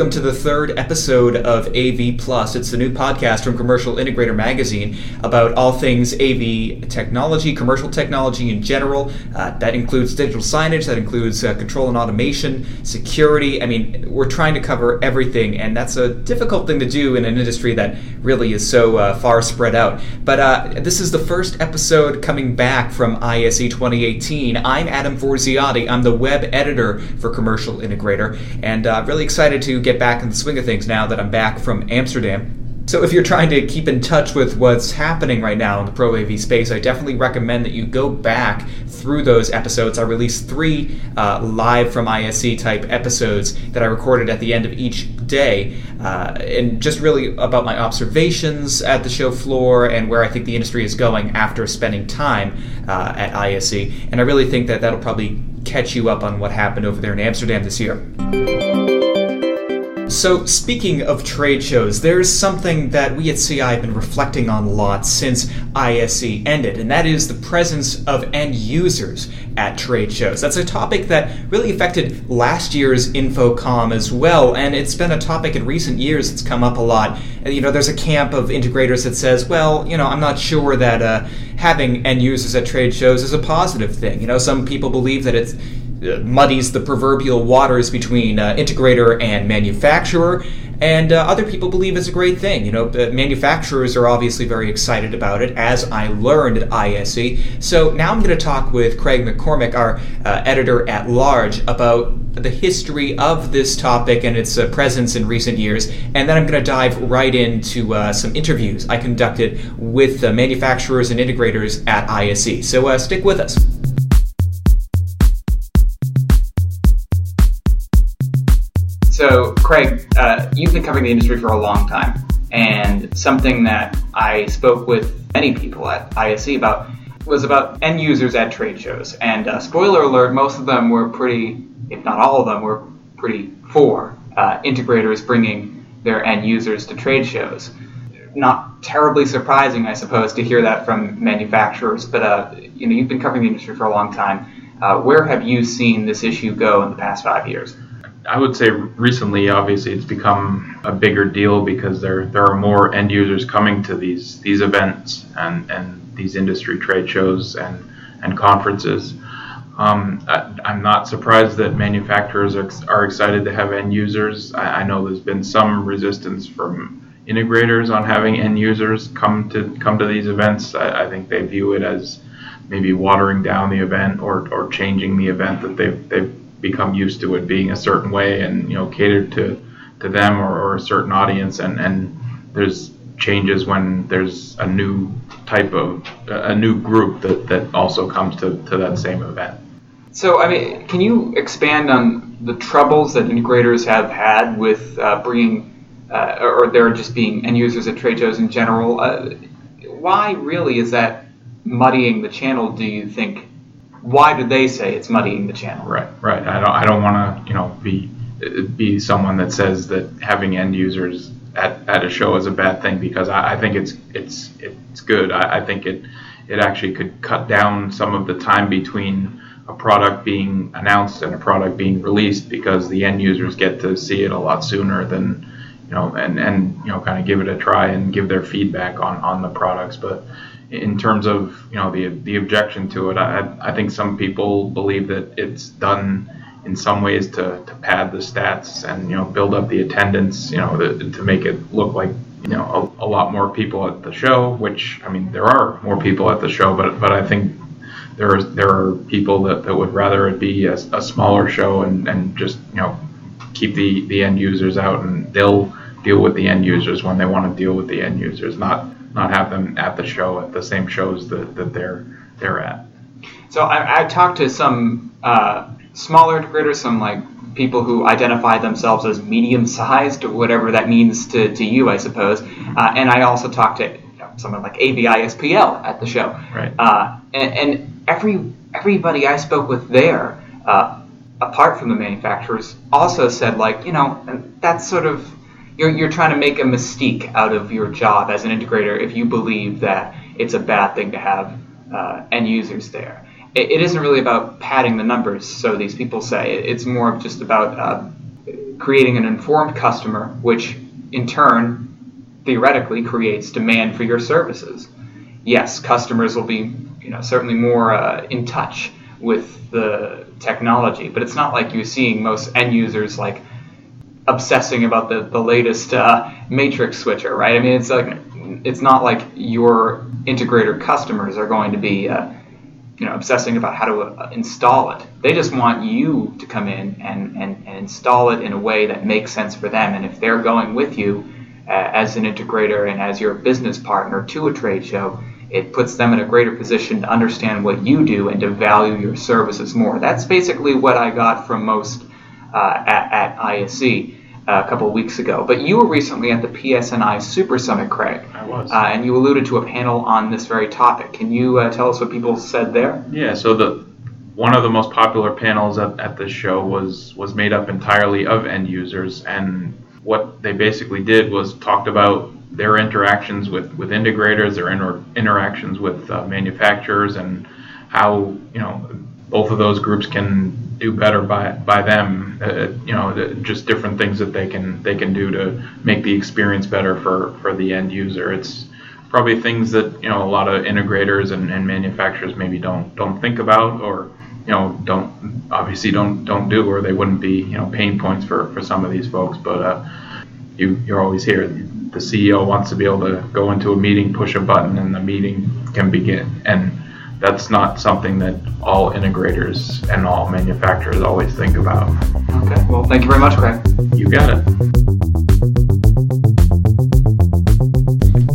welcome to the third episode of AV Plus. It's the new podcast from Commercial Integrator Magazine about all things AV technology, commercial technology in general. Uh, that includes digital signage, that includes uh, control and automation, security. I mean, we're trying to cover everything, and that's a difficult thing to do in an industry that really is so uh, far spread out. But uh, this is the first episode coming back from ISE 2018. I'm Adam Forziati. I'm the web editor for Commercial Integrator, and uh, really excited to get back in the swing of things now that I'm back from Amsterdam. So, if you're trying to keep in touch with what's happening right now in the Pro AV space, I definitely recommend that you go back through those episodes. I released three uh, live from ISE type episodes that I recorded at the end of each day, uh, and just really about my observations at the show floor and where I think the industry is going after spending time uh, at ISE. And I really think that that'll probably catch you up on what happened over there in Amsterdam this year. So, speaking of trade shows, there's something that we at CI have been reflecting on a lot since ISE ended, and that is the presence of end users at trade shows. That's a topic that really affected last year's InfoComm as well, and it's been a topic in recent years that's come up a lot. You know, there's a camp of integrators that says, well, you know, I'm not sure that uh, having end users at trade shows is a positive thing. You know, some people believe that it's muddies the proverbial waters between uh, integrator and manufacturer. And uh, other people believe it's a great thing. You know, manufacturers are obviously very excited about it, as I learned at ISE. So now I'm going to talk with Craig MacCormack, our uh, editor at large, about the history of this topic and its uh, presence in recent years. And then I'm going to dive right into uh, some interviews I conducted with uh, manufacturers and integrators at ISE. So uh, stick with us. So, Craig, uh, you've been covering the industry for a long time, and something that I spoke with many people at ISE about was about end users at trade shows. And uh, spoiler alert, most of them were pretty, if not all of them, were pretty for uh, integrators bringing their end users to trade shows. Not terribly surprising, I suppose, to hear that from manufacturers. But uh, you know, you've been covering the industry for a long time. Uh, where have you seen this issue go in the past five years? I would say recently, obviously, it's become a bigger deal because there there are more end users coming to these these events and, and these industry trade shows and and conferences. Um, I, am not surprised that manufacturers are, are excited to have end users. I, I, know there's been some resistance from integrators on having end users come to come to these events. I, I think they view it as maybe watering down the event or, or changing the event that they've they've become used to it being a certain way and you know catered to to them or, or a certain audience. And and there's changes when there's a new type of a new group that that also comes to to that same event. So i mean can you expand on the troubles that integrators have had with uh, bringing uh, or they're just being end users at trade shows in general? Uh, why really is that muddying the channel do you think why do they say it's muddying the channel? Right, right. I don't, I don't want to, you know, be be someone that says that having end users at, at a show is a bad thing because I, I think it's it's it's good. I, I think it it actually could cut down some of the time between a product being announced and a product being released because the end users get to see it a lot sooner than you know and and you know kind of give it a try and give their feedback on on the products but in terms of you know the the objection to it, I I think some people believe that it's done in some ways to, to pad the stats and you know build up the attendance, you know, the, to make it look like you know a, a, lot more people at the show. Which I mean, there are more people at the show, but but I think there are there are people that, that would rather it be a, a smaller show and, and just you know keep the the end users out and they'll deal with the end users when they want to deal with the end users, not not have them at the show at the same shows that, that they're they're at. So I, I talked to some uh, smaller integrators, some like people who identify themselves as medium sized, whatever that means to, to you, I suppose. Uh, and I also talked to you know, someone like AVI-SPL at the show. Right. Uh, and, and, every everybody I spoke with there, uh, apart from the manufacturers, also said like, you know, that's sort of you're, you're trying to make a mystique out of your job as an integrator if you believe that it's a bad thing to have uh, end users there. It, it isn't really about padding the numbers, so these people say. It's more of just about uh, creating an informed customer, which in turn theoretically creates demand for your services. Yes, customers will be you know certainly more uh, in touch with the technology, but it's not like you're seeing most end users like obsessing about the, the latest uh, matrix switcher, right? I mean, it's like it's not like your integrator customers are going to be uh, you know obsessing about how to uh, install it. They just want you to come in and, and, and install it in a way that makes sense for them. And if they're going with you uh, as an integrator and as your business partner to a trade show, it puts them in a greater position to understand what you do and to value your services more. That's basically what I got from most uh, at, at a couple of weeks ago. But you were recently at the PSNI Super Summit, Craig. I was. Uh, and you alluded to a panel on this very topic. Can you uh, tell us what people said there? Yeah, so the one of the most popular panels at, at this show was was made up entirely of end users and what they basically did was talked about their interactions with, with integrators, their inter- interactions with uh, manufacturers, and how you know both of those groups can do better by by them. Uh, you know, just different things that they can they can do to make the experience better for for the end user. It's probably things that you know a lot of integrators and, and manufacturers maybe don't don't think about or you know don't obviously don't don't do or they wouldn't be you know pain points for for some of these folks. But uh, you you're always here. The CEO wants to be able to go into a meeting, push a button, and the meeting can begin and that's not something that all integrators and all manufacturers always think about. Okay, well, thank you very much, Craig. You got it.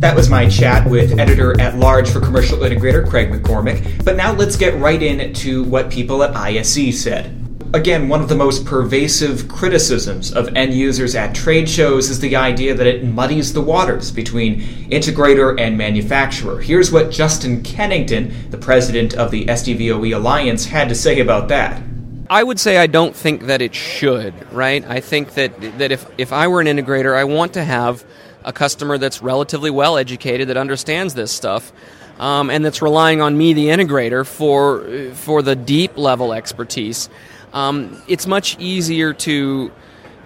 That was my chat with editor at large for Commercial Integrator, Craig MacCormack. But now let's get right into what people at ISE said. Again, one of the most pervasive criticisms of end users at trade shows is the idea that it muddies the waters between integrator and manufacturer. Here's what Justin Kennington, the president of the SDVOE Alliance, had to say about that. I would say I don't think that it should, right? I think that that if if I were an integrator, I want to have a customer that's relatively well educated that understands this stuff. Um, and that's relying on me, the integrator, for for the deep level expertise um, it's much easier to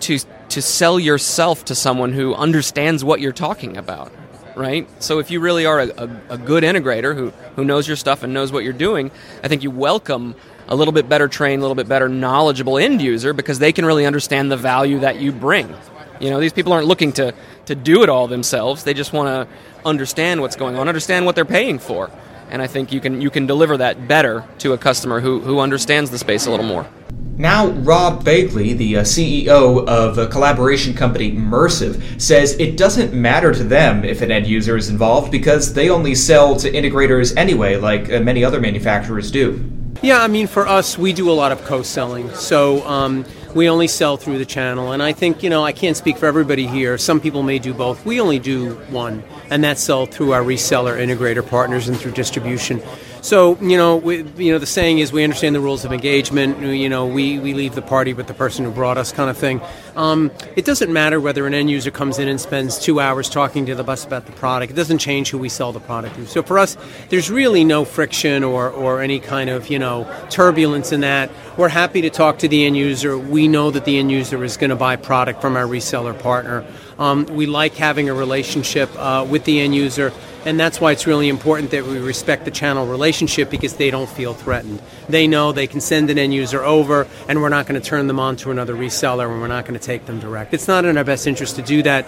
to to sell yourself to someone who understands what you're talking about right? So if you really are a, a, a, good integrator who, who knows your stuff and knows what you're doing i think you welcome a little bit better trained a little bit better knowledgeable end user because they can really understand the value that you bring. You know these people aren't looking to, to do it all themselves. They just want to understand what's going on understand what they're paying for and i think you can you can deliver that better to a customer who, who understands the space a little more now, Rob Balgley, the uh, CEO of a collaboration company Mersive, says it doesn't matter to them if an end user is involved because they only sell to integrators anyway, like uh, many other manufacturers do. Yeah, I mean, for us, we do a lot of co selling. So um, we only sell through the channel. And I think, you know, I can't speak for everybody here. Some people may do both. We only do one, and that's sell through our reseller integrator partners and through distribution. So you know, we, you know, the saying is we understand the rules of engagement. You know, we, we leave the party with the person who brought us, kind of thing. Um, it doesn't matter whether an end user comes in and spends two hours talking to the bus about the product. It doesn't change who we sell the product to. So for us, there's really no friction or or any kind of you know turbulence in that. We're happy to talk to the end user. We know that the end user is going to buy product from our reseller partner. Um, we like having a relationship uh, with the end user and that's why it's really important that we respect the channel relationship because they don't feel threatened. They know they can send an end user over, and we're not going to turn them on to another reseller, and we're not going to take them direct. It's not in our best interest to do that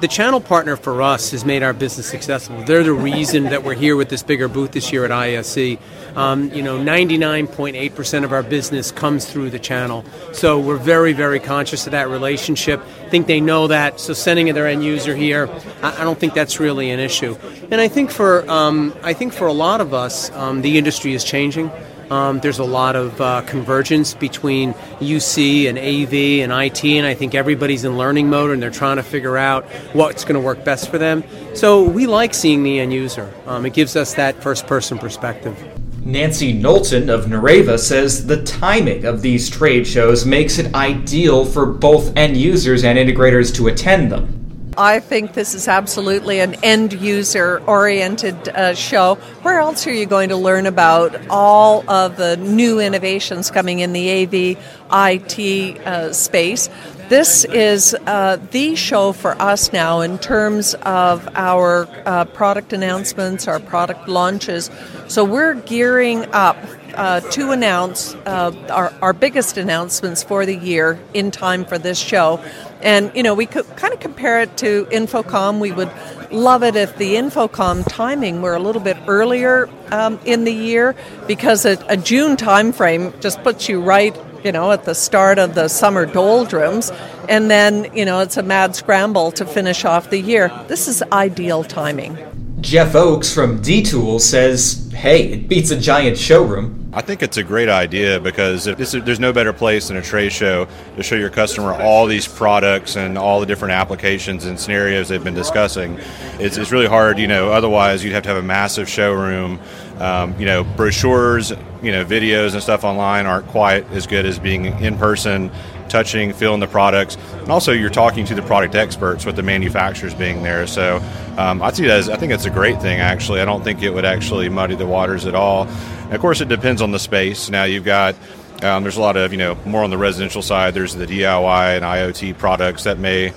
the channel partner for us has made our business successful. They're the reason that we're here with this bigger booth this year at ISE. Um, you know, 99.8% of our business comes through the channel. So we're very, very conscious of that relationship. I think they know that. So sending their end user here, I, I don't think that's really an issue. And I think for um, I think for a lot of us, um, the industry is changing. Um, there's a lot of uh, convergence between UC and AV and IT, and I think everybody's in learning mode and they're trying to figure out what's going to work best for them. So we like seeing the end user. Um, it gives us that first person perspective. Nancy Knowlton of Nureva says the timing of these trade shows makes it ideal for both end users and integrators to attend them. I think this is absolutely an end user oriented uh, show. Where else are you going to learn about all of the new innovations coming in the AV IT uh, space? this is uh, the show for us now in terms of our uh, product announcements, our product launches. So we're gearing up uh, to announce uh, our, our biggest announcements for the year in time for this show. And, you know, we could kind of compare it to InfoComm. We would love it if the InfoComm timing were a little bit earlier um, in the year because a, a June timeframe just puts you right you know, at the start of the summer doldrums, and then, you know, it's a mad scramble to finish off the year. This is ideal timing. Jeff Oakes from D Tool says, hey, it beats a giant showroom. I think it's a great idea because this, there's no better place than a trade show to show your customer all these products and all the different applications and scenarios they've been discussing. It's, it's really hard, you know, otherwise you'd have to have a massive showroom. Um, you know, brochures, you know, videos and stuff online aren't quite as good as being in person touching, feeling the products, and also you're talking to the product experts with the manufacturers being there. So um, I see that as I think it's a great thing. Actually, I don't think it would actually muddy the waters at all. And of course, it depends on the space. Now you've got um, there's a lot of you know more on the residential side. There's the DIY and IoT products that may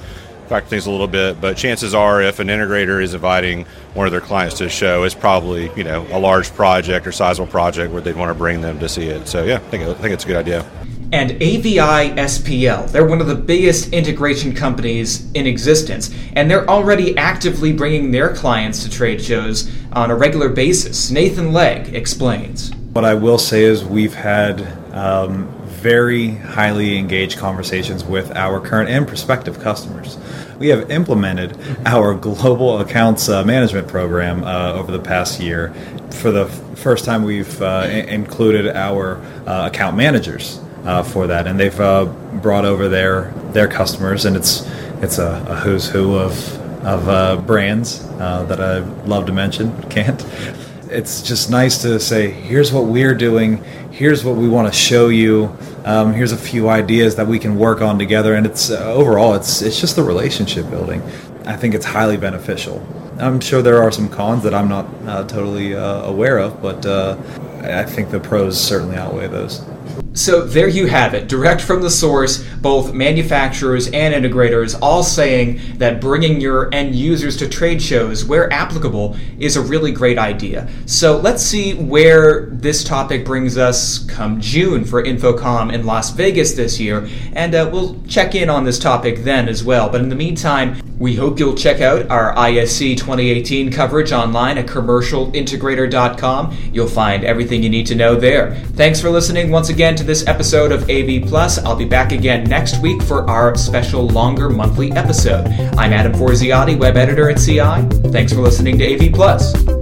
factor things a little bit, but chances are, if an integrator is inviting one of their clients to a show, it's probably you know a large project or sizable project where they'd want to bring them to see it. So yeah, I think I think it's a good idea and AVI-SPL. They're one of the biggest integration companies in existence, and they're already actively bringing their clients to trade shows on a regular basis. Nathan Legg explains. What I will say is we've had um, very highly engaged conversations with our current and prospective customers. We have implemented our global accounts uh, management program uh, over the past year. For the f- first time, we've uh, I- included our uh, account managers uh, for that, and they've uh, brought over their their customers, and it's it's a, a who's who of of uh, brands uh, that I love to mention, but can't. It's just nice to say, here's what we're doing, here's what we want to show you, um, here's a few ideas that we can work on together, and it's uh, overall, it's it's just the relationship building. I think it's highly beneficial. I'm sure there are some cons that I'm not uh, totally aware of, but I think the pros certainly outweigh those. So there you have it, direct from the source, both manufacturers and integrators all saying that bringing your end users to trade shows where applicable is a really great idea. So let's see where this topic brings us come June for InfoComm in Las Vegas this year, and uh, we'll check in on this topic then as well. But in the meantime, we hope you'll check out our ISE 2018 coverage online at commercialintegrator.com. You'll find everything you need to know there. Thanks for listening once again to this episode of AV Plus. I'll be back again next week for our special longer monthly episode. I'm Adam Forziati, web editor at CI. Thanks for listening to AV Plus.